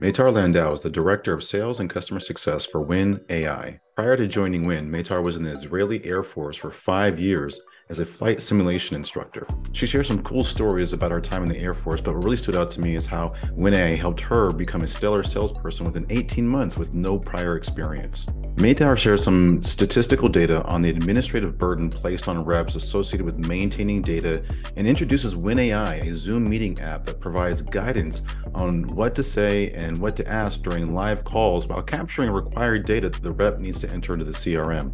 Meitar Landau is the Director of Sales and Customer Success for Winn AI. Prior to joining Winn, Meitar was in the Israeli Air Force for five years as a flight simulation instructor. She shares some cool stories about her time in the Air Force, but what really stood out to me is how Winn AI helped her become a stellar salesperson within 18 months with no prior experience. Meitar shares some statistical data on the administrative burden placed on reps associated with maintaining data and introduces Winn AI, a Zoom meeting app that provides guidance on what to say and what to ask during live calls while capturing required data that the rep needs to enter into the CRM.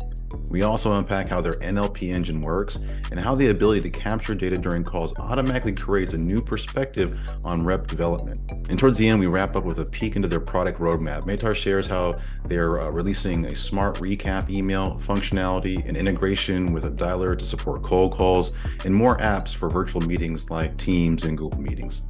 We also unpack how their NLP engine works and how the ability to capture data during calls automatically creates a new perspective on rep development. And towards the end, we wrap up with a peek into their product roadmap. Meitar shares how they're uh, releasing a smart recap email functionality, an integration with a dialer to support cold calls, and more apps for virtual meetings like Teams and Google Meetings.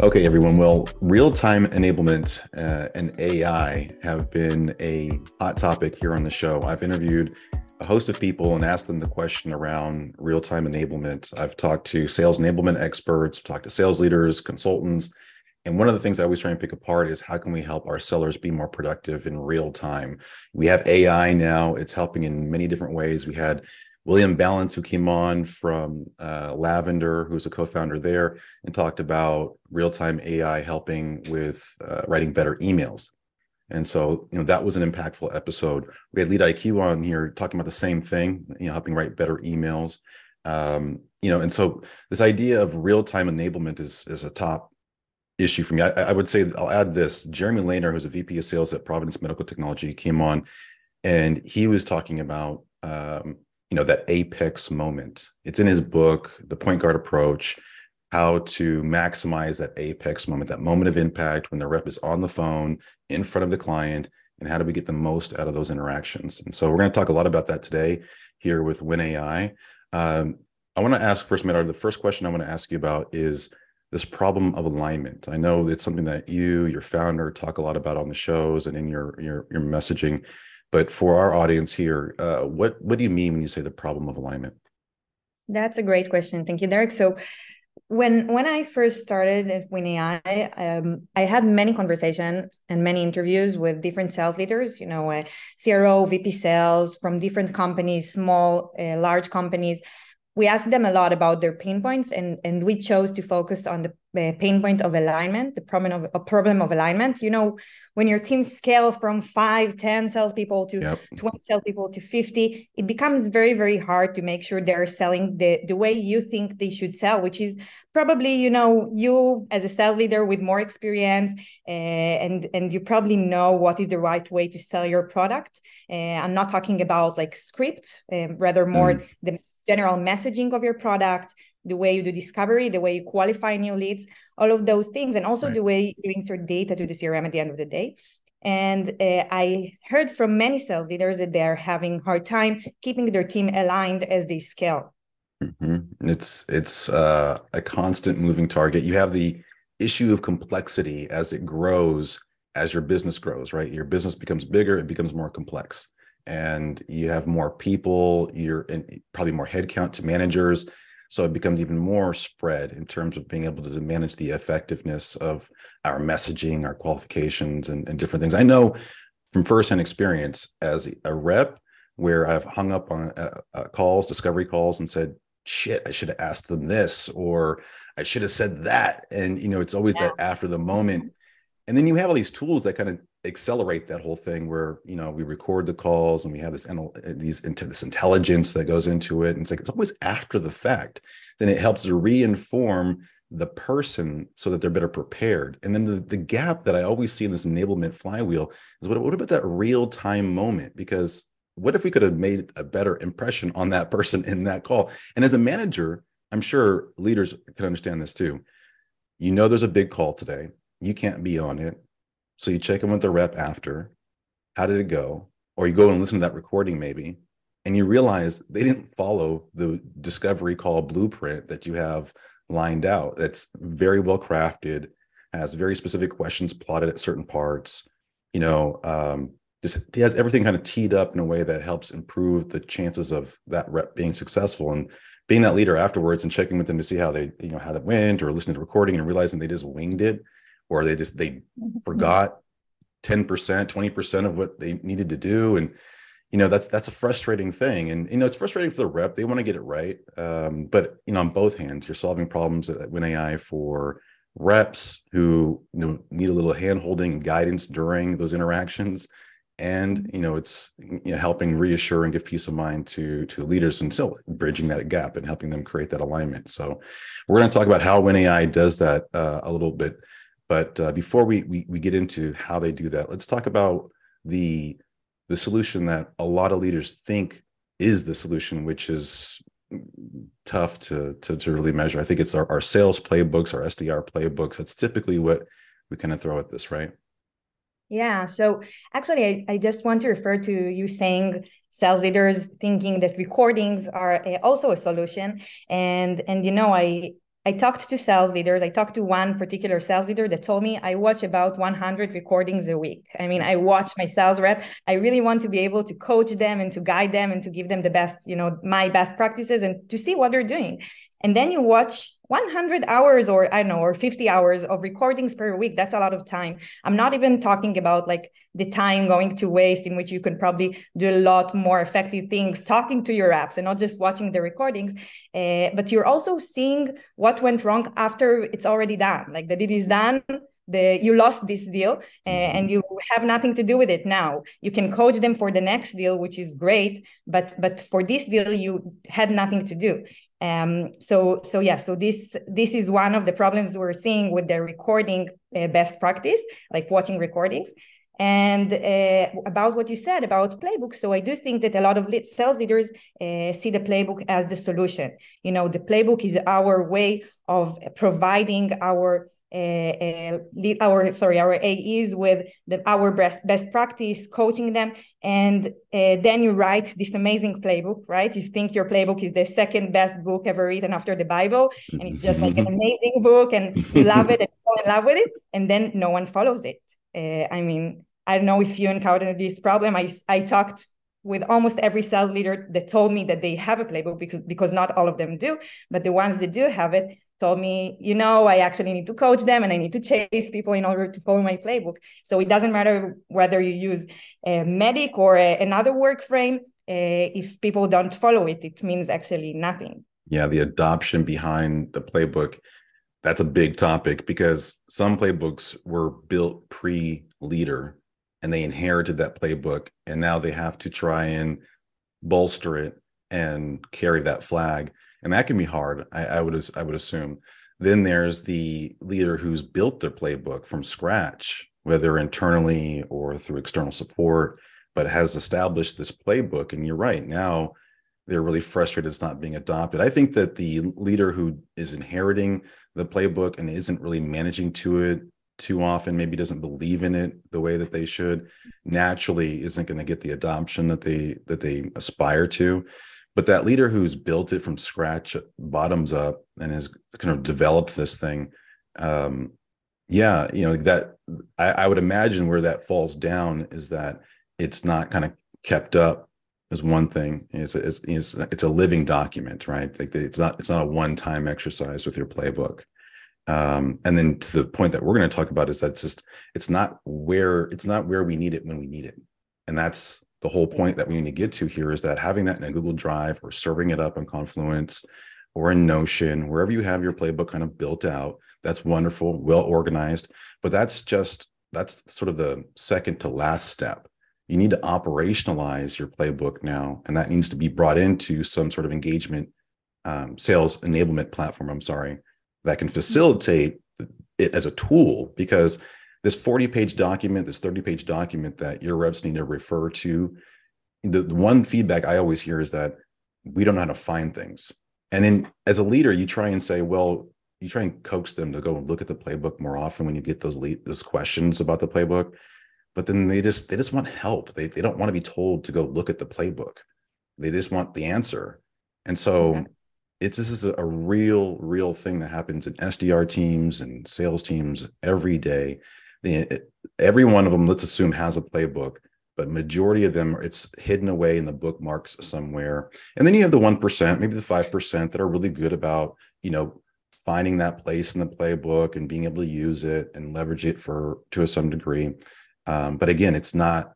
Okay, everyone. Well, real time enablement uh, and AI have been a hot topic here on the show. I've interviewed a host of people and asked them the question around real time enablement. I've talked to sales enablement experts, talked to sales leaders, consultants. And one of the things I always try and pick apart is how can we help our sellers be more productive in real time? We have AI now, it's helping in many different ways. We had William Ballance, who came on from uh, Lavender, who's a co-founder there, and talked about real-time AI helping with uh, writing better emails. And so, you know, that was an impactful episode. We had LeadIQ on here talking about the same thing, you know, helping write better emails. Um, you know, and so this idea of real-time enablement is is a top issue for me. I, I would say I'll add this: Jeremy Lehner, who's a VP of Sales at Providence Medical Technology, came on, and he was talking about um, you know that apex moment it's in his book the point guard approach how to maximize that apex moment that moment of impact when the rep is on the phone in front of the client and how do we get the most out of those interactions and so we're going to talk a lot about that today here with Winn AI um, i want to ask first Meitar, the first question i want to ask you about is this problem of alignment i know it's something that you your founder talk a lot about on the shows and in your your, your messaging but for our audience here, uh, what what do you mean when you say the problem of alignment? That's a great question. Thank you, Derek. So when when I first started at Winn AI, um, I had many conversations and many interviews with different sales leaders. You know, uh, CRO, VP sales from different companies, small, uh, large companies. We asked them a lot about their pain points, and and we chose to focus on the pain point of alignment, the problem of a problem of alignment. You know, when your team scale from five, 10 salespeople to yep. 20 salespeople to 50, it becomes very, very hard to make sure they're selling the, the way you think they should sell, which is probably, you know, you as a sales leader with more experience uh, and, and you probably know what is the right way to sell your product. Uh, I'm not talking about like script, uh, rather more mm. the general messaging of your product, the way you do discovery, the way you qualify new leads, all of those things, and also right. the way you insert data to the CRM at the end of the day. And uh, I heard from many sales leaders that they're having hard time keeping their team aligned as they scale. Mm-hmm. It's it's uh, a constant moving target. You have the issue of complexity as it grows, as your business grows. Right, your business becomes bigger, it becomes more complex, and you have more people. You're in, probably more headcount to managers so it becomes even more spread in terms of being able to manage the effectiveness of our messaging, our qualifications, and, and different things. I know from firsthand experience as a rep where I've hung up on uh, uh, calls, discovery calls, and said, shit, I should have asked them this, or I should have said that. And, you know, it's always yeah. that after the moment. And then you have all these tools that kind of accelerate that whole thing where you know we record the calls and we have this uh, these into this intelligence that goes into it. And it's like it's always after the fact. Then it helps to reinform the person so that they're better prepared. And then the, the gap that i always see in this enablement flywheel is what, what about that real time moment? Because what if we could have made a better impression on that person in that call? And as a manager i'm sure leaders can understand this too. You know there's a big call today you can't be on it so you check in with the rep after. How did it go? Or you go and listen to that recording maybe, and you realize they didn't follow the discovery call blueprint that you have lined out. That's very well crafted, has very specific questions plotted at certain parts. You know, um, just he has everything kind of teed up in a way that helps improve the chances of that rep being successful and being that leader afterwards and checking with them to see how they, you know, how that went or listening to the recording and realizing they just winged it or they just they mm-hmm. forgot 10% 20% of what they needed to do. And you know that's that's a frustrating thing. And you know it's frustrating for the rep. They want to get it right. Um, but you know on both hands you're solving problems at Winn AI for reps who you know need a little hand holding and guidance during those interactions. And you know it's you know, helping reassure and give peace of mind to to leaders and still bridging that gap and helping them create that alignment. So we're going to talk about how Winn AI does that uh, a little bit but uh, before we, we we get into how they do that let's talk about the the solution that a lot of leaders think is the solution, which is tough to to, to really measure. I think it's our, our sales playbooks, our SDR playbooks. That's typically what we kind of throw at this, right? Yeah. So actually, I, I just want to refer to you saying sales leaders thinking that recordings are also a solution, and and you know I I talked to sales leaders. I talked to one particular sales leader that told me I watch about 100 recordings a week. I mean, I watch my sales rep. I really want to be able to coach them and to guide them and to give them the best, you know, my best practices and to see what they're doing. And then you watch 100 hours or I don't know, or 50 hours of recordings per week. That's a lot of time. I'm not even talking about like the time going to waste in which you can probably do a lot more effective things talking to your apps and not just watching the recordings. Uh, but you're also seeing what went wrong after it's already done. Like the deal is done, the you lost this deal uh, and you have nothing to do with it now you can coach them for the next deal which is great but but for this deal you had nothing to do um, so so yeah so this this is one of the problems we're seeing with the recording uh, best practice like watching recordings. And uh, about what you said about playbooks so i do think that a lot of sales leaders uh, see the playbook as the solution. You know the playbook is our way of providing our uh, uh, our sorry our AEs with the, our best best practice, coaching them, and uh, then you write this amazing playbook. Right? You think your playbook is the second best book ever written after the Bible, and it's just like an amazing book, and you love it and fall in love with it, and then no one follows it. Uh, I mean, I don't know if you encountered this problem. I I talked with almost every sales leader that told me that they have a playbook because because not all of them do but the ones that do have it told me, you know, I actually need to coach them and I need to chase people in order to follow my playbook. So it doesn't matter whether you use a MEDDIC or a, another work frame. Uh, if people don't follow it, it means actually nothing. Yeah, the adoption behind the playbook, that's a big topic because some playbooks were built pre leader and they inherited that playbook and now they have to try and bolster it and carry that flag and that can be hard. I, I would I would assume. Then there's the leader who's built their playbook from scratch, whether internally or through external support, but has established this playbook. And you're right now they're really frustrated it's not being adopted. I think that the leader who is inheriting the playbook and isn't really managing to it too often, maybe doesn't believe in it the way that they should, naturally isn't going to get the adoption that they that they aspire to but that leader who's built it from scratch bottoms up and has kind of developed this thing um yeah you know that I, I, would imagine where that falls down is that it's not kind of kept up is one thing. It's it's, it's, it's a living document right? Like it's not it's not a one-time exercise with your playbook. Um, and then to the point that we're going to talk about is that it's just it's not where it's not where we need it when we need it. And that's the whole point that we need to get to here is that having that in a Google Drive or serving it up in Confluence or in Notion, wherever you have your playbook kind of built out, that's wonderful, well organized. But that's just that's sort of the second to last step. You need to operationalize your playbook now, and that needs to be brought into some sort of engagement um, sales enablement platform. I'm sorry, that can facilitate it as a tool because this 40 page document, this 30 page document that your reps need to refer to, the, the one feedback I always hear is that we don't know how to find things. And then as a leader, you try and say, well, you try and coax them to go and look at the playbook more often when you get those lead, those questions about the playbook. But then they just they just want help. They they don't want to be told to go look at the playbook. They just want the answer. And so mm-hmm. it's this is a real, real thing that happens in SDR teams and sales teams every day every one of them let's assume has a playbook but majority of them it's hidden away in the bookmarks somewhere and then you have the 1% maybe the 5% that are really good about you know finding that place in the playbook and being able to use it and leverage it for to some degree. Um, but again, it's not.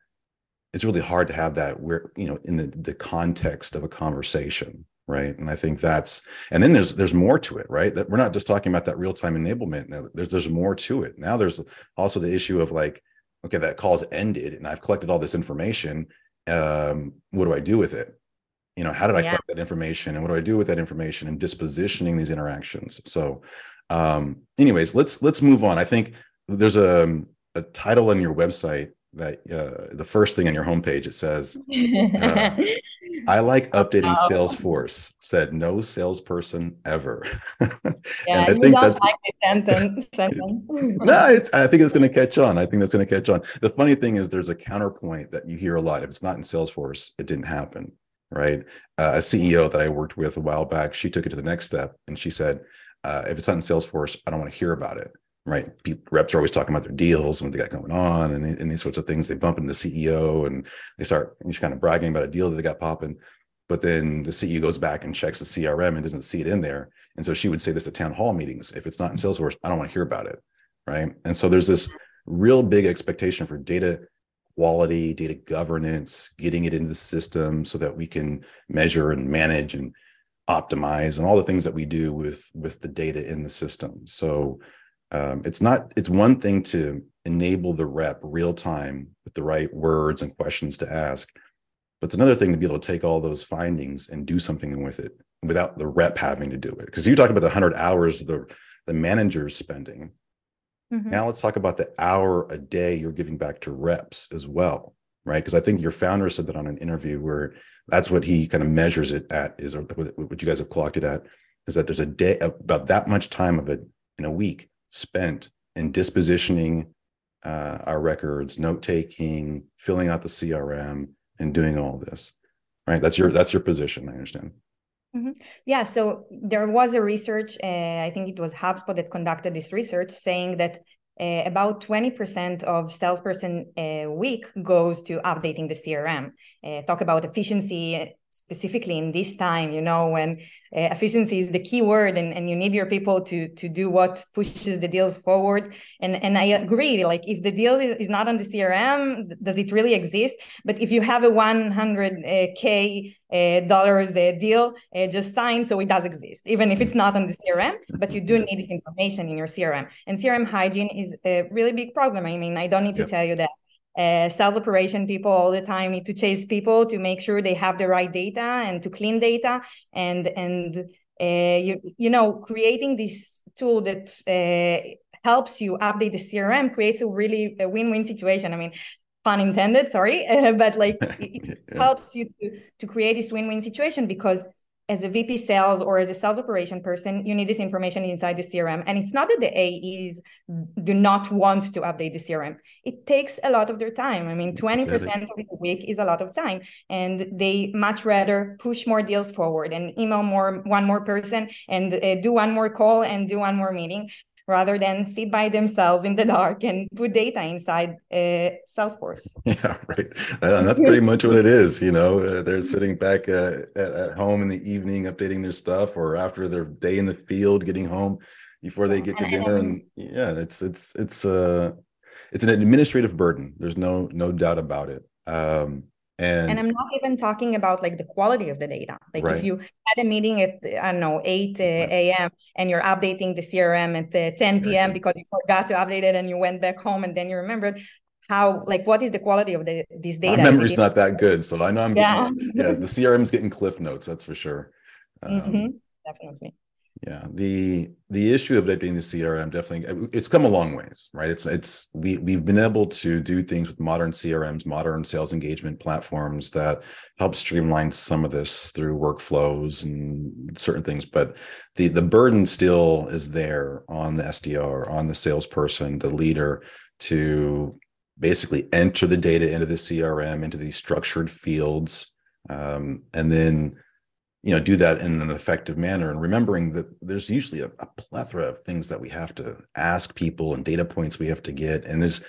It's really hard to have that where you know in the the context of a conversation, right? And I think that's and then there's there's more to it, right? That we're not just talking about that real time enablement. There's there's more to it. Now there's also the issue of like, okay, that call's ended, and I've collected all this information. Um, what do I do with it? you know how did i yeah. collect that information and what do i do with that information and dispositioning these interactions so um anyways let's let's move on i think there's a, a title on your website that uh, the first thing on your homepage it says uh, i like updating oh. salesforce said no salesperson ever yeah i think that's like sentence, sentence. no it's i think it's going to catch on i think that's going to catch on the funny thing is there's a counterpoint that you hear a lot if it's not in salesforce it didn't happen right? Uh, a CEO that I worked with a while back, she took it to the next step and she said, uh, if it's not in Salesforce, I don't want to hear about it, right? People, reps are always talking about their deals and what they got going on and, and these sorts of things. They bump into the CEO and they start just kind of bragging about a deal that they got popping. But then the CEO goes back and checks the CRM and doesn't see it in there. And so she would say this at town hall meetings if it's not in Salesforce, I don't want to hear about it, right? And so there's this real big expectation for data quality, data governance, getting it into the system so that we can measure and manage and optimize and all the things that we do with with the data in the system. So um, it's not it's one thing to enable the rep real time with the right words and questions to ask, but it's another thing to be able to take all those findings and do something with it without the rep having to do it. Because you talk about the hundred hours the the manager's spending Mm-hmm. Now let's talk about the hour a day you're giving back to reps as well, right? Because I think your founder said that on an interview where that's what he kind of measures it at is or what you guys have clocked it at is that there's a day about that much time of it in a week spent in dispositioning uh, our records, note taking, filling out the CRM, and doing all this. Right? That's your that's your position. I understand. Mm-hmm. Yeah, so there was a research, uh, I think it was HubSpot that conducted this research saying that uh, about 20% of salesperson a week goes to updating the CRM. Uh, talk about efficiency specifically in this time, you know, when uh, efficiency is the key word and, and you need your people to to do what pushes the deals forward. And and I agree, like if the deal is not on the CRM, does it really exist? But if you have a 100K uh, dollars a deal uh, just signed, so it does exist, even if it's not on the CRM, but you do need this information in your CRM. And CRM hygiene is a really big problem. I mean, I don't need to tell you that uh, sales operation people all the time need to chase people to make sure they have the right data and to clean data and and uh, you you know creating this tool that uh, helps you update the crm creates a really a win-win situation i mean pun intended sorry but like it yeah. helps you to to create this win-win situation because as a VP sales or as a sales operation person, you need this information inside the CRM. And it's not that the AEs do not want to update the CRM. It takes a lot of their time. I mean, 20% of the week is a lot of time. And they much rather push more deals forward and email more one more person and uh, do one more call and do one more meeting rather than sit by themselves in the dark and put data inside uh, Salesforce. Yeah, right. And that's pretty much what it is. You know, uh, they're sitting back uh, at, at home in the evening, updating their stuff, or after their day in the field, getting home before they get to dinner. And yeah, it's it's it's uh it's an administrative burden. There's no no doubt about it. Um, and, and, I'm not even talking about like the quality of the data. Like right. if you had a meeting at I don't know 8 uh, a.m. and you're updating the CRM at uh, 10 p.m. Because you forgot to update it and you went back home and then you remembered how like what is the quality of the this data? My memory's not that good, so I know I'm yeah. Getting, yeah the CRM's getting cliff notes. That's for sure. Um, mm-hmm. Definitely yeah the the issue of updating the crm definitely it's come a long ways right? It's it's we we've been able to do things with modern crms modern sales engagement platforms that help streamline some of this through workflows and certain things but the the burden still is there on the sdr on the salesperson the leader to basically enter the data into the crm into these structured fields um, and then you know do that in an effective manner and remembering that there's usually a, a, plethora of things that we have to ask people and data points we have to get and there's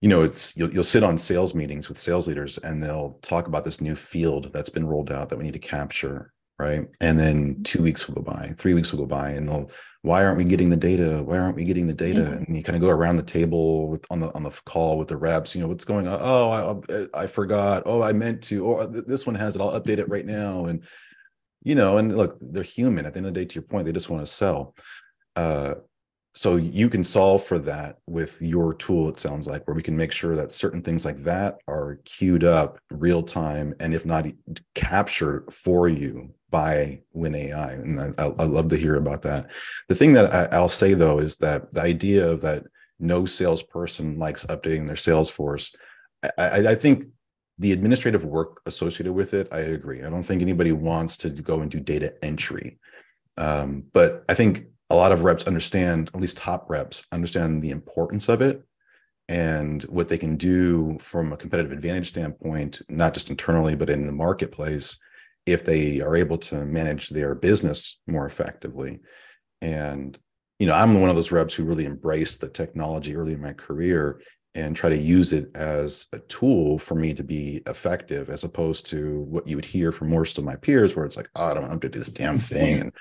you know it's you'll, you'll sit on sales meetings with sales leaders and they'll talk about this new field that's been rolled out that we need to capture right and then two weeks will go by three weeks will go by and they'll why aren't we getting the data? Why aren't we getting the data? Mm-hmm. And you kind of go around the table with, on the on the call with the reps. You know what's going on? Oh, I, I forgot. Oh, I meant to. Or this one has it. I'll update it right now. And you know, and look, they're human. At the end of the day, to your point, they just want to sell. Uh, so you can solve for that with your tool it sounds like where we can make sure that certain things like that are queued up real time and if not captured for you by win ai and I, I, love to hear about that the thing that I, will say though is that the idea of that no salesperson likes updating their salesforce I, I think the administrative work associated with it i agree i don't think anybody wants to go and do data entry um, but i think a lot of reps understand, at least top reps understand the importance of it and what they can do from a competitive advantage standpoint, not just internally, but in the marketplace, if they are able to manage their business more effectively. And, you know, I'm one of those reps who really embraced the technology early in my career and try to use it as a tool for me to be effective as opposed to what you would hear from most of my peers where it's like oh, i don't want to do this damn mm-hmm. thing and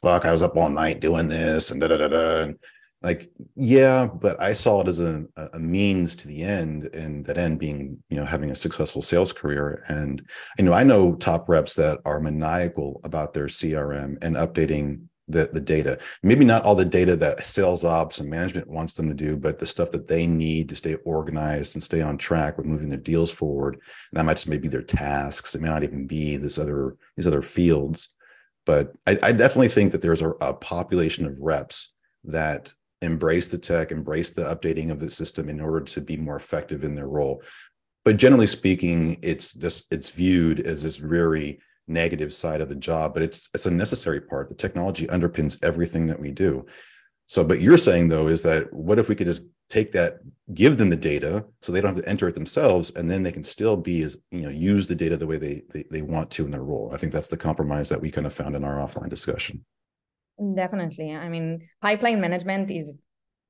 fuck, I was up all night doing this and da da da da. And like, yeah, but I saw it as a, a means to the end, and that end being, you know, having a successful sales career. And you know, I know top reps that are maniacal about their CRM and updating the, the data. Maybe not all the data that sales ops and management wants them to do, but the stuff that they need to stay organized and stay on track with moving their deals forward. And that might just maybe their tasks. It may not even be this other these other fields but I, I definitely think that there's a, a, population of reps that embrace the tech, embrace the updating of the system in order to be more effective in their role. But generally speaking, it's just it's viewed as this very negative side of the job, but it's it's a necessary part. The technology underpins everything that we do. So, but you're saying though is that what if we could just take that, give them the data, so they don't have to enter it themselves, and then they can still be as you know use the data the way they they, they want to in their role. I think that's the compromise that we kind of found in our offline discussion. Definitely. I mean, pipeline management is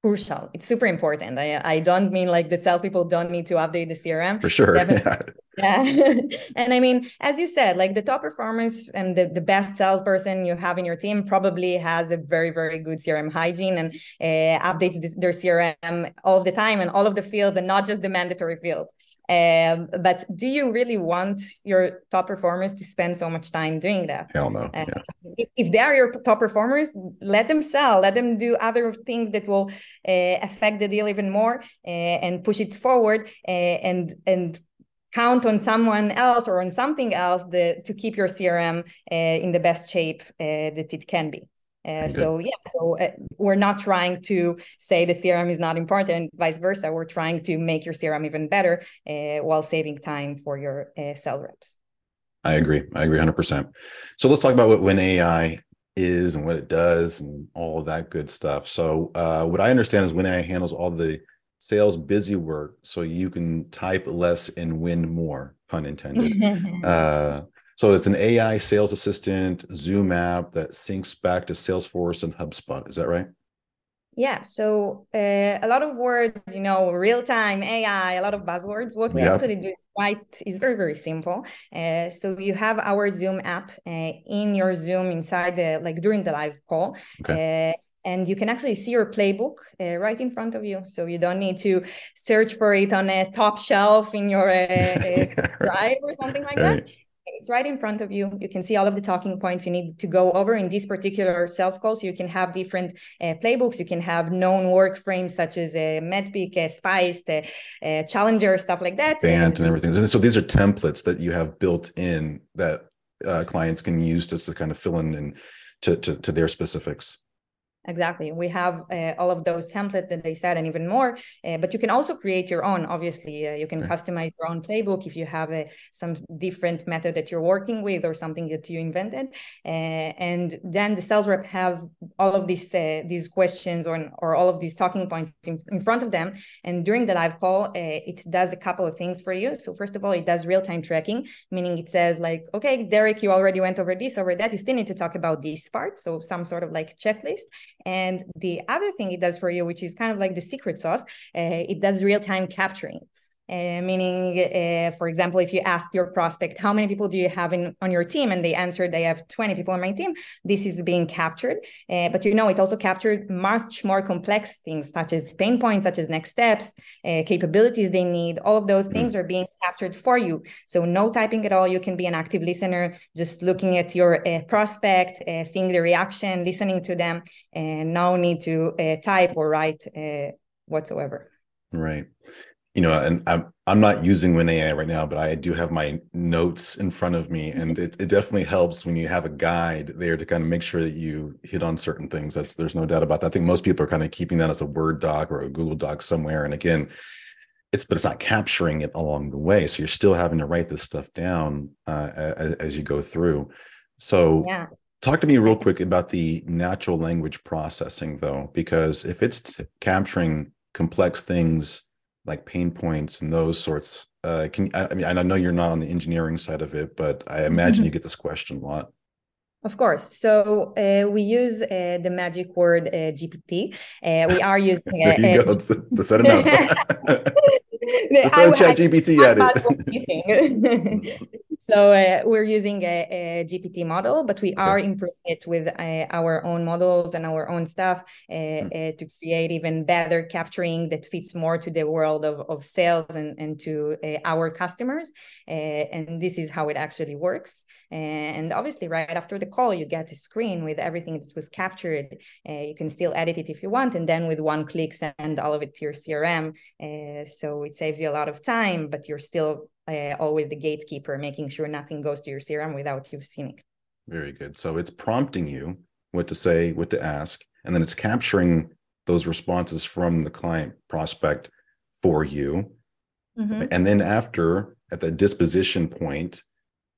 crucial. It's super important. I, I don't mean like that salespeople don't need to update the CRM. For sure. Yeah. yeah. and I mean, as you said, like the top performers and the, the best salesperson you have in your team probably has a very, very good CRM hygiene and uh, updates this, their CRM all the time and all of the fields and not just the mandatory fields. Um, but do you really want your top performers to spend so much time doing that? Hell no. Uh, yeah. if, if, they are your top performers, let them sell, let them do other things that will uh, affect the deal even more uh, and push it forward uh, and and count on someone else or on something else the, to keep your CRM uh, in the best shape uh, that it can be. Uh, so yeah, so uh, we're not trying to say that CRM is not important, vice versa. We're trying to make your CRM even better uh, while saving time for your uh, sales reps. I agree. I agree 100%. So let's talk about what Winn AI is and what it does and all of that good stuff. So uh, what I understand is Winn AI handles all the sales busy work so you can type less and win more, pun intended. so it's an AI sales assistant Zoom app that syncs back to Salesforce and HubSpot. Is that right? Yeah. So uh, a lot of words, you know, real time AI, a lot of buzzwords. What we yep. actually do quite is very very simple. Uh, so you have our Zoom app uh, in your Zoom inside the like during the live call. Okay. Uh, and you can actually see your playbook uh, right in front of you so you don't need to search for it on a top shelf in your uh, uh, drive or something like right. that it's right in front of you. You can see all of the talking points you need to go over in this particular sales call. So you can have different uh, playbooks. You can have known work frames such as a uh, MEDDPICC, a Spice, the uh, Challenger, stuff like that. Bant and, and everything. And so these are templates that you have built in that uh, clients can use just to kind of fill in and to, to, to their specifics. Exactly. We have uh, all of those templates that they said and even more, uh, but you can also create your own. Obviously, uh, you can customize your own playbook if you have a, some different method that you're working with or something that you invented. Uh, and then the sales rep have all of these uh, these questions or, or all of these talking points in, in front of them. And during the live call, uh, it does a couple of things for you. So first of all, it does real time tracking, meaning it says like, okay, Derek, you already went over this, over that. You still need to talk about this part. So some sort of like checklist. And the other thing it does for you, which is kind of like the secret sauce, uh, it does real time capturing. Uh, meaning, uh, for example, if you ask your prospect, how many people do you have in on your team, and they answered, they have 20 people on my team, this is being captured. Uh, but you know, it also captured much more complex things, such as pain points, such as next steps, capabilities they need. All of those things are being captured for you. So no typing at all. You can be an active listener, just looking at your prospect, seeing the reaction, listening to them, and no need to type or write whatsoever. Right you know, and I'm I'm not using Winn AI right now, but I do have my notes in front of me, and it, it definitely helps when you have a guide there to kind of make sure that you hit on certain things. That's there's no doubt about that. I think most people are kind of keeping that as a Word doc or a Google Doc somewhere, and again, it's but it's not capturing it along the way, so you're still having to write this stuff down uh, as, as you go through. So yeah. Talk to me real quick about the natural language processing, though, because if it's t- capturing complex things like pain points and those sorts uh, can I, I mean i know you're not on the engineering side of it but i imagine mm-hmm. you get this question a lot of course. So uh, we use uh, the magic word uh, GPT. Uh, we are using. there you go. To, to set it up. Just throw Chat GPT at it. So uh, we're using a, a, GPT model, but we are improving it with uh, our own models and our own stuff uh, mm. to create even better capturing that fits more to the world of, of sales and, and to uh, our customers. Uh, and this is how it actually works. and obviously, right after the call, you get a screen with everything that was captured. you can still edit it if you want, and then with one click, send all of it to your CRM. so it saves you a lot of time, but you're still uh, always the gatekeeper, making sure nothing goes to your CRM without you've seen it. Very good. So it's prompting you what to say, what to ask, and then it's capturing those responses from the client prospect for you. Mm-hmm. And then after, at the disposition point,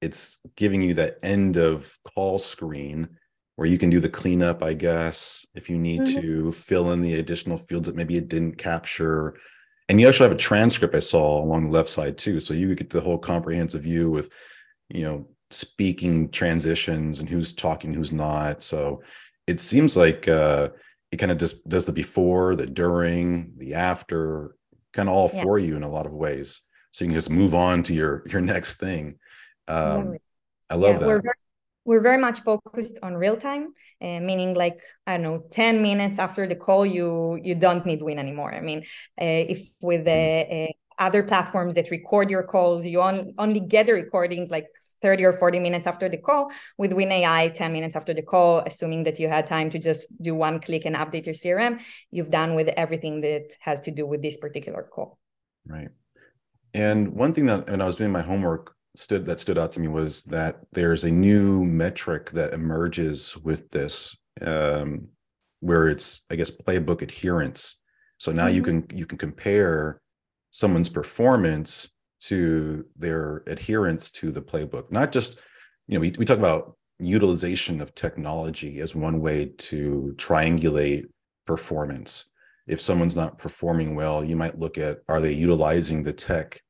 it's giving you that end of call screen where you can do the cleanup, I guess, if you need mm-hmm. to fill in the additional fields that maybe it didn't capture and you actually have a transcript I saw along the left side too, so you get the whole comprehensive view with, you know, speaking transitions and who's talking, who's not. So it seems like uh, it kind of just does the before, the during, the after, kind of all yeah. for you in a lot of ways. So you can just move on to your your next thing. Um, I love yeah, that. We're very, we're very much focused on real time uh, meaning like i don't know 10 minutes after the call you you don't need Winn anymore. I mean uh, if with uh, other platforms that record your calls you on, only get the recordings like 30 or 40 minutes after the call. With Winn AI 10 minutes after the call assuming that you had time to just do one click and update your crm you've done with everything that has to do with this particular call. Right. And one thing that when i was doing my homework stood that stood out to me was that there's a new metric that emerges with this um, where it's i guess playbook adherence. So now mm-hmm. you can you can compare someone's performance to their adherence to the playbook. Not just you know we, we talk about utilization of technology as one way to triangulate performance. If someone's not performing well you might look at are they utilizing the tech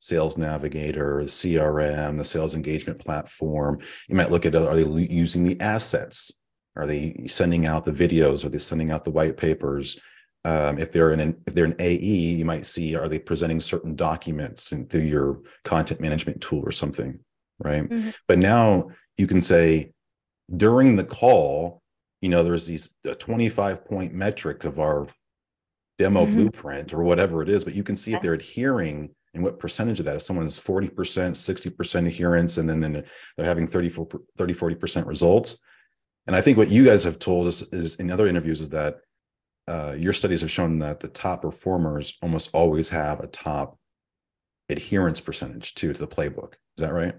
Sales Navigator, the CRM, the sales engagement platform. You might look at are they using the assets? Are they sending out the videos? Are they sending out the white papers? Um, if they're an if they're an AE, you might see are they presenting certain documents and through your content management tool or something, right? Mm-hmm. But now you can say during the call, you know, there's these a 25 point metric of our demo mm-hmm. blueprint or whatever it is, but you can see if they're adhering and what percentage of that if someone is 40% 60% adherence and then, then they're having 30 30 40% results? And i think what you guys have told us is in other interviews is that uh, your studies have shown that the top performers almost always have a top adherence percentage to, to the playbook. Is that right?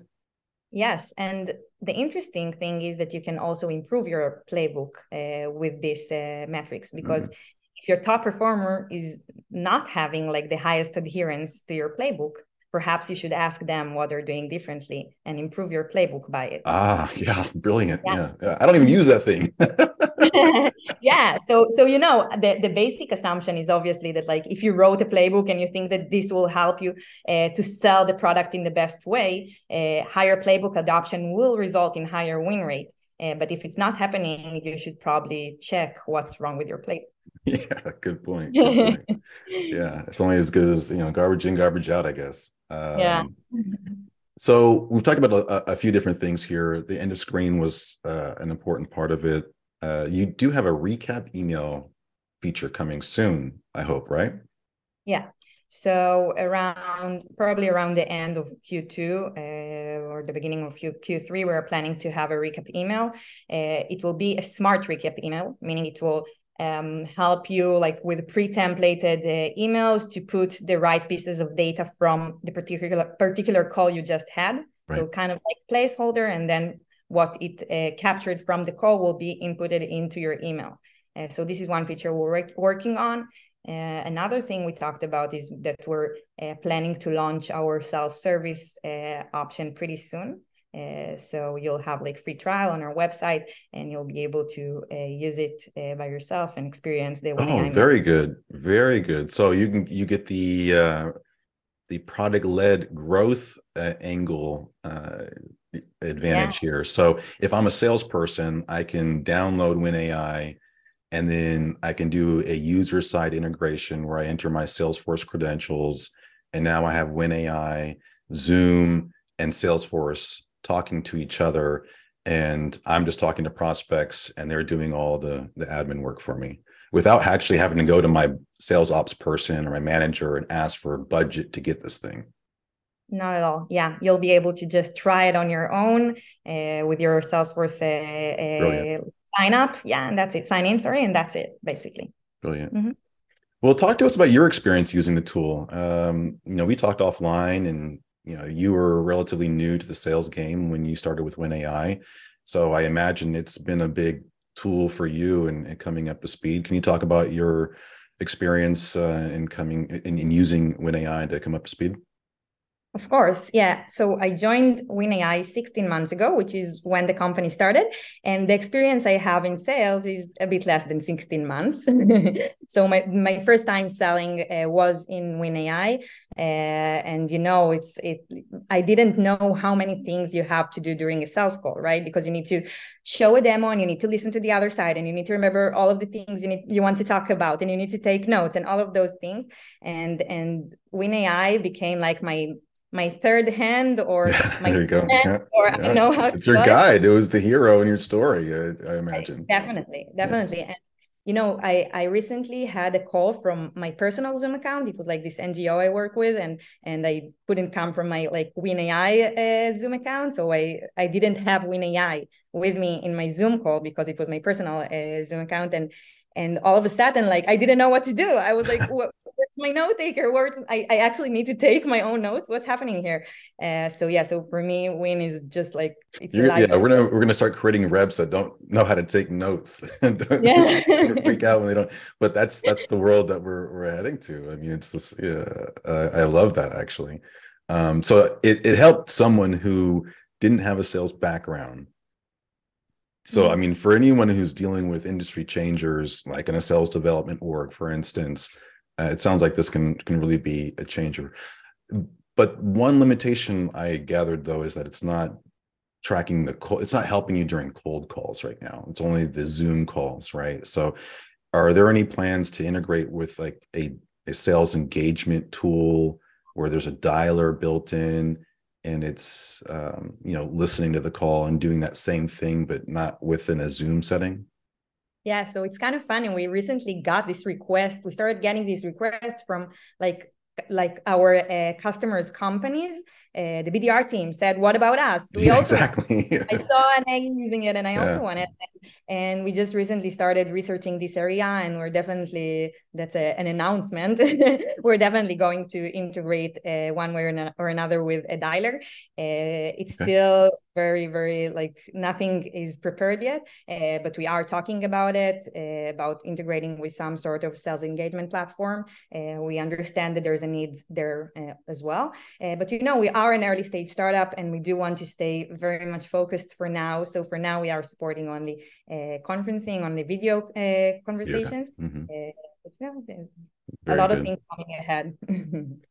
Yes and the interesting thing is that you can also improve your playbook uh, with these uh, metrics because mm-hmm if your top performer is not having like the highest adherence to your playbook perhaps you should ask them what they're doing differently and improve your playbook by it. Ah yeah brilliant yeah, yeah. i don't even use that thing. Yeah so so you know the, the basic assumption is obviously that like if you wrote a playbook and you think that this will help you uh, to sell the product in the best way uh, higher playbook adoption will result in higher win rate. Uh, but if it's not happening you should probably check what's wrong with your playbook yeah, good point. Good point. yeah, it's only as good as you know, garbage in, garbage out, I guess. Um, yeah. so we've talked about a, a, few different things here. The end of screen was uh, an important part of it. Uh, you do have a recap email feature coming soon, I hope, right? Yeah. So around probably around the end of Q2 uh, or the beginning of Q3, we're planning to have a recap email. Uh, it will be a smart recap email, meaning it will um, help you like with pre-templated uh, emails to put the right pieces of data from the particular particular call you just had. Right. So kind of like placeholder, and then what it uh, captured from the call will be inputted into your email. Uh, so this is one feature we're work- working on. Uh, another thing we talked about is that we're uh, planning to launch our self-service uh, option pretty soon. Uh, so you'll have like free trial on our website, and you'll be able to uh, use it uh, by yourself and experience the. Oh, very good, very good. So you can you get the uh, the product led growth uh, angle uh, advantage yeah. here. So if I'm a salesperson, I can download Winn AI, and then I can do a user side integration where I enter my Salesforce credentials, and now I have Winn AI, Zoom, and Salesforce talking to each other and i'm just talking to prospects and they're doing all the the admin work for me without actually having to go to my sales ops person or my manager and ask for a budget to get this thing. Not at all. Yeah you'll be able to just try it on your own uh, with your salesforce uh, uh, sign up. Yeah and that's it. Sign in sorry and that's it basically. Brilliant. Mm-hmm. well talk to us about your experience using the tool. Um, you know we talked offline and you know you were relatively new to the sales game when you started with Winn AI so i imagine it's been a big tool for you and, coming up to speed. Can you talk about your experience uh, in coming in, in using Winn AI to come up to speed of course, yeah. So I joined Winn AI 16 months ago, which is when the company started. And the experience I have in sales is a bit less than 16 months. so my, my first time selling uh, was in Winn AI. Uh, and you know, it's it I didn't know how many things you have to do during a sales call, right? Because you need to show a demo and you need to listen to the other side and you need to remember all of the things you need you want to talk about and you need to take notes and all of those things. And and Winn AI became like my my third hand or my there you go. Yeah. or yeah. I know how it's your guide. It was the hero in your story, I, I imagine. Definitely, definitely. And you know, I I recently had a call from my personal Zoom account. It was like this NGO I work with, and and I couldn't come from my like Winn AI uh, Zoom account, so I I didn't have Winn AI with me in my Zoom call because it was my personal uh, Zoom account, and and all of a sudden like i didn't know what to do. I was like my note taker words. I, I actually need to take my own notes. What's happening here? Uh, so yeah so for me Winn is just like it's yeah we're gonna we're gonna start creating reps that don't know how to take notes. Yeah. Freak out when they don't but that's that's the world that we're we're heading to. I mean it's this yeah uh, i love that actually. Um so it, it helped someone who didn't have a sales background. So, I mean, for anyone who's dealing with industry changers, like in a sales development org, for instance, uh, it sounds like this can can really be a changer. But one limitation I gathered though is that it's not tracking the call. It's not helping you during cold calls right now. It's only the Zoom calls, right? So, are there any plans to integrate with like a a sales engagement tool where there's a dialer built in and it's um, you know listening to the call and doing that same thing but not within a zoom setting yeah so it's kind of funny we recently got this request we started getting these requests from like like our uh, customers companies uh, the bdr team said what about us? We also exactly. I saw an a using it and i yeah. also want it. And we just recently started researching this area and we're definitely that's a, an announcement. We're definitely going to integrate uh, one way or, or, another with a dialer. Uh, it's okay. still very very like nothing is prepared yet uh, but we are talking about it uh, about integrating with some sort of sales engagement platform uh, we understand that there's a need there uh, as well but you know we are an early stage startup and we do want to stay very much focused for now so for now we are supporting only conferencing only video conversations yeah. mm-hmm. yeah, a lot good. of things coming ahead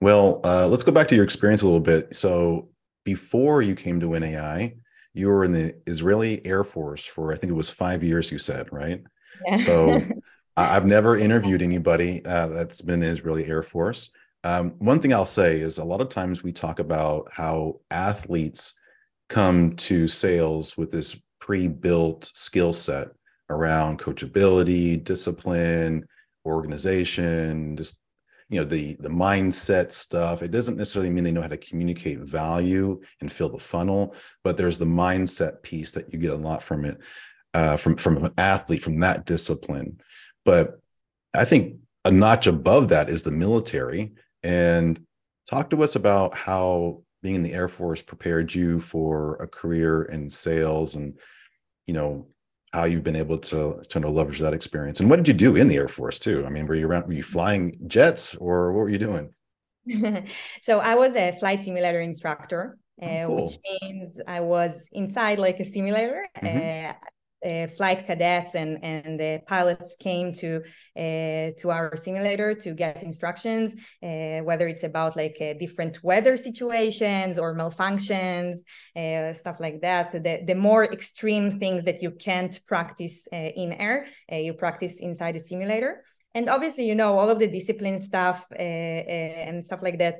well let's go back to your experience a little bit so before you came to NAI, you were in the Israeli Air Force for I think it was five years. You said right. Yeah. So I've never interviewed anybody uh, that's been in the Israeli Air Force. Um, one thing I'll say is a lot of times we talk about how athletes come to sales with this pre-built skill set around coachability, discipline, organization, just you know the the mindset stuff. It doesn't necessarily mean they know how to communicate value and fill the funnel, but there's the mindset piece that you get a lot from it, uh, from from an athlete from that discipline. But I think a notch above that is the military. And talk to us about how being in the Air Force prepared you for a career in sales and you know how you've been able to to leverage that experience. And what did you do in the Air Force too? I mean, were you around were you flying jets or what were you doing? so I was a flight simulator instructor, oh, uh, cool. which means I was inside like a simulator. Mm-hmm. Uh, uh, flight cadets and and the pilots came to uh, to our simulator to get instructions, uh, whether it's about like uh, different weather situations or malfunctions, uh, stuff like that. The the more extreme things that you can't practice uh, in air, you practice inside the simulator and obviously you know all of the discipline stuff uh, and stuff like that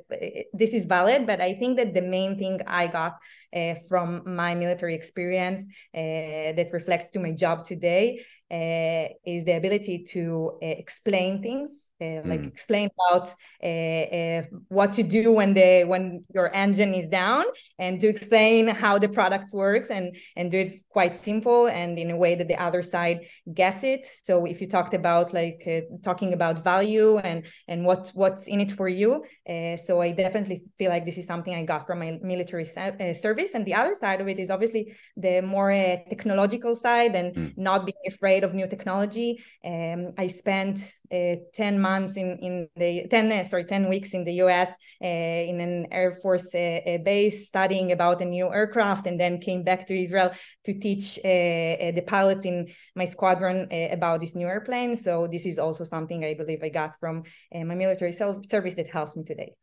this is valid but i think that the main thing i got uh, from my military experience that reflects to my job today is the ability to explain things uh, like mm. explain about uh, uh, what to do when the when your engine is down and to explain how the product works and and do it quite simple and in a way that the other side gets it so if you talked about like uh, talking about value and and what what's in it for you uh, so i definitely feel like this is something i got from my military uh, service and the other side of it is obviously the more technological side and mm. not being afraid of new technology. Um, i spent 10 months in, in the 10 uh, sorry 10 weeks in the US uh, in an Air Force uh, base studying about a new aircraft and then came back to Israel to teach the pilots in my squadron about this new airplane. So this is also something I believe I got from my military service that helps me today.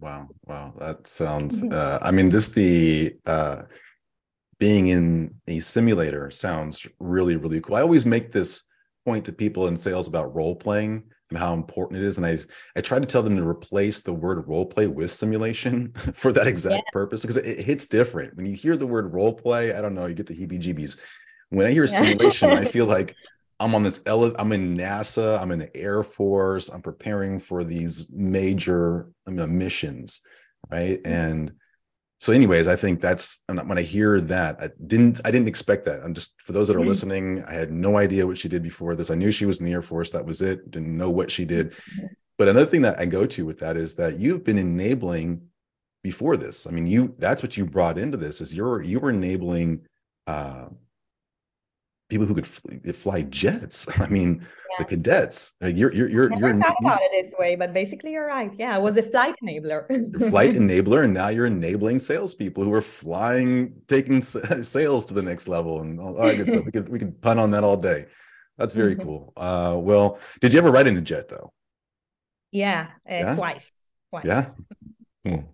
Wow wow. That sounds uh, I mean this the uh being in a simulator sounds really really cool i always make this point to people in sales about role playing and how important it is. And I I try to tell them to replace the word role play with simulation for that exact yeah. purpose because it, it, hits different. When you hear the word role play, I don't know, you get the heebie-jeebies. When I hear yeah. simulation, I feel like I'm on this ele- I'm in NASA, I'm in the Air Force, I'm preparing for these major missions, right? And so anyways i think that's when i hear that i didn't i didn't expect that. I'm just for those that are mm-hmm. listening i had no idea what she did before this. I knew she was in the air force. That was it. Didn't know what she did. Mm-hmm. but another thing that i go to with that is that you've been enabling before this. I mean you that's what you brought into this is you're you were enabling uh people who could fly jets i mean the cadets. you're you're you're Never you're thought about it this way, but basically you're right. Yeah, I was a flight enabler. flight enabler, and now you're enabling salespeople who are flying, taking sales to the next level, and all, right, good stuff. We could we could pun on that all day. That's very cool. Uh, well, did you ever ride in a jet though? Yeah, uh, yeah? twice. Twice. Yeah. Hmm.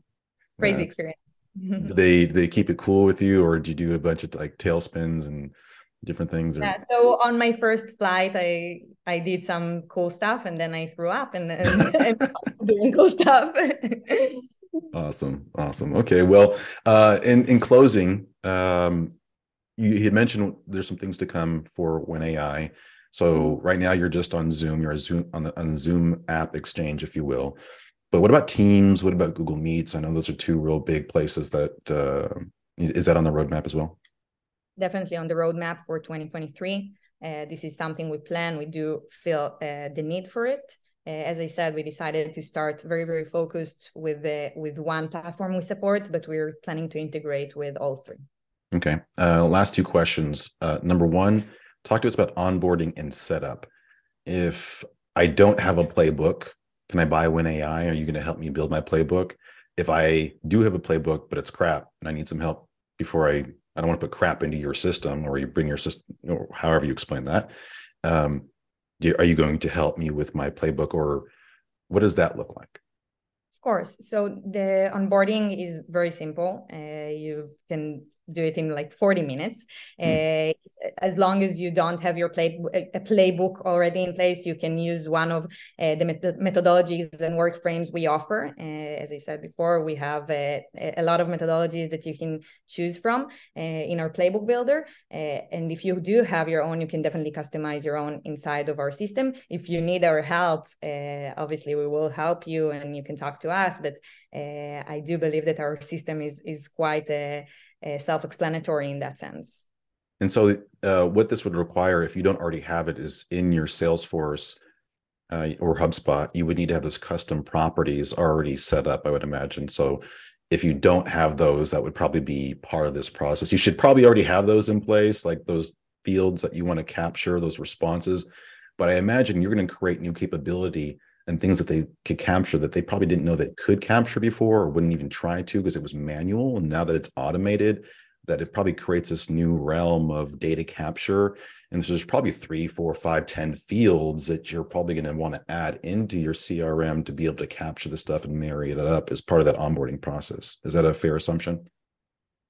Crazy yeah. experience. do they do they keep it cool with you, or do you do a bunch of like tailspins and different things? Or... Yeah. So on my first flight, I I did some cool stuff, and then I threw up, and then doing cool stuff. awesome, awesome. Okay, well, uh, in in closing, um, you had mentioned there's some things to come for Winn AI. So right now you're just on Zoom. You're a Zoom on the on Zoom app exchange, if you will. But what about Teams? What about Google Meets? I know those are two real big places that uh, is that on the roadmap as well definitely on the roadmap for 2023. Uh, this is something we plan. We do feel uh, the need for it. Uh, as I said, we decided to start very, very focused with the with one platform we support, but we're planning to integrate with all three. Okay. Uh, last two questions. Uh, number one, talk to us about onboarding and setup. If I don't have a playbook, can I buy Winn AI? Are you going to help me build my playbook? If I do have a playbook, but it's crap and I need some help before I I don't want to put crap into your system or you bring your system or however you explain that. Um, do, are you going to help me with my playbook or what does that look like? Of course. So the onboarding is very simple. Uh, you can do it in like 40 minutes. Mm. Uh, as long as you don't have your play a playbook already in place, you can use one of uh, the methodologies and work frames we offer. Uh, as I said before, we have a, a, lot of methodologies that you can choose from uh, in our playbook builder. Uh, and if you do have your own, you can definitely customize your own inside of our system. If you need our help, uh, obviously we will help you, and you can talk to us. But I do believe that our system is is quite self-explanatory in that sense. And so, uh, what this would require, if you don't already have it, is in your Salesforce uh, or HubSpot, you would need to have those custom properties already set up, I would imagine. So, if you don't have those, that would probably be part of this process. You should probably already have those in place, like those fields that you want to capture, those responses. But I imagine you're going to create new capability and things that they could capture that they probably didn't know they could capture before or wouldn't even try to because it was manual. And now that it's automated, that it probably creates this new realm of data capture. And so there's probably three, four, five, ten fields that you're probably going to want to add into your CRM to be able to capture the stuff and marry it up as part of that onboarding process. Is that a fair assumption?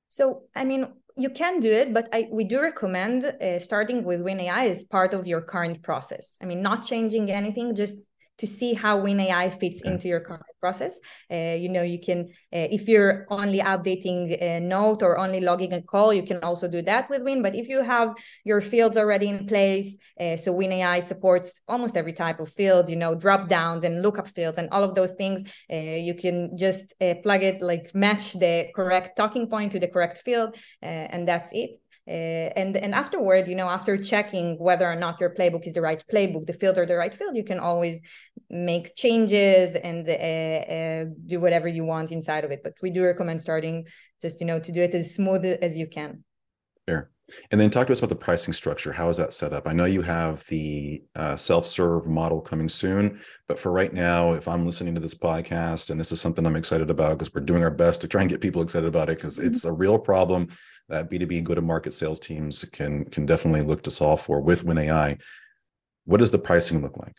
So, I mean, you can do it, but I, we do recommend uh, starting with Winn AI as part of your current process. I mean, not changing anything, just to see how Winn AI fits okay. into your current process. Uh, you know, you can, uh, if you're only updating a note or only logging a call, you can also do that with Winn. But if you have your fields already in place, uh, so Winn AI supports almost every type of fields, you know, drop downs and lookup fields and all of those things, uh, you can just uh, plug it, like match the correct talking point to the correct field, uh, and that's it. Uh, and and afterward, you know, after checking whether or not your playbook is the right playbook, the field or the right field, you can always make changes and uh, do whatever you want inside of it. But we do recommend starting just you know to do it as smooth as you can. Sure. And then talk to us about the pricing structure. How is that set up? I know you have the uh, self-serve model coming soon, but for right now, if I'm listening to this podcast and this is something I'm excited about because we're doing our best to try and get people excited about it because mm-hmm. it's a real problem that B2B go-to-market sales teams can can definitely look to solve for with Winn AI. What does the pricing look like?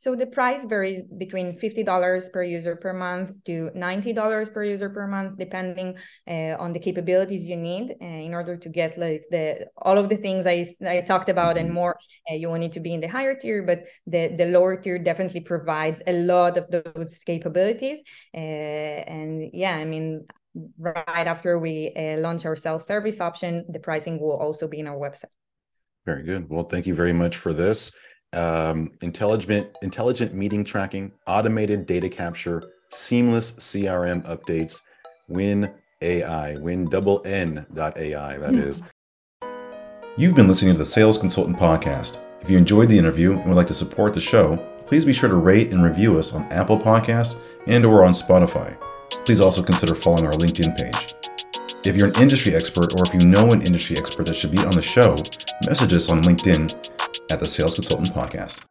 So the price varies between $50 per user per month to $90 per user per month, depending uh, on the capabilities you need uh, in order to get like the all of the things I, I talked about and mm-hmm. more. Uh, you will need to be in the higher tier, but the, the lower tier definitely provides a lot of those capabilities. Uh, and yeah, I mean, right after we uh, launch our self-service option, the pricing will also be in our website. Very good. Well, thank you very much for this. Um, intelligent, intelligent meeting tracking, automated data capture, seamless CRM updates, Winn AI, Win double N dot AI. That mm-hmm. is. You've been listening to the Sales Consultant Podcast. If you enjoyed the interview and would like to support the show, please be sure to rate and review us on Apple Podcasts and or on Spotify please also consider following our LinkedIn page. If you're an industry expert or if you know an industry expert that should be on the show, message us on LinkedIn at the Sales Consultant Podcast.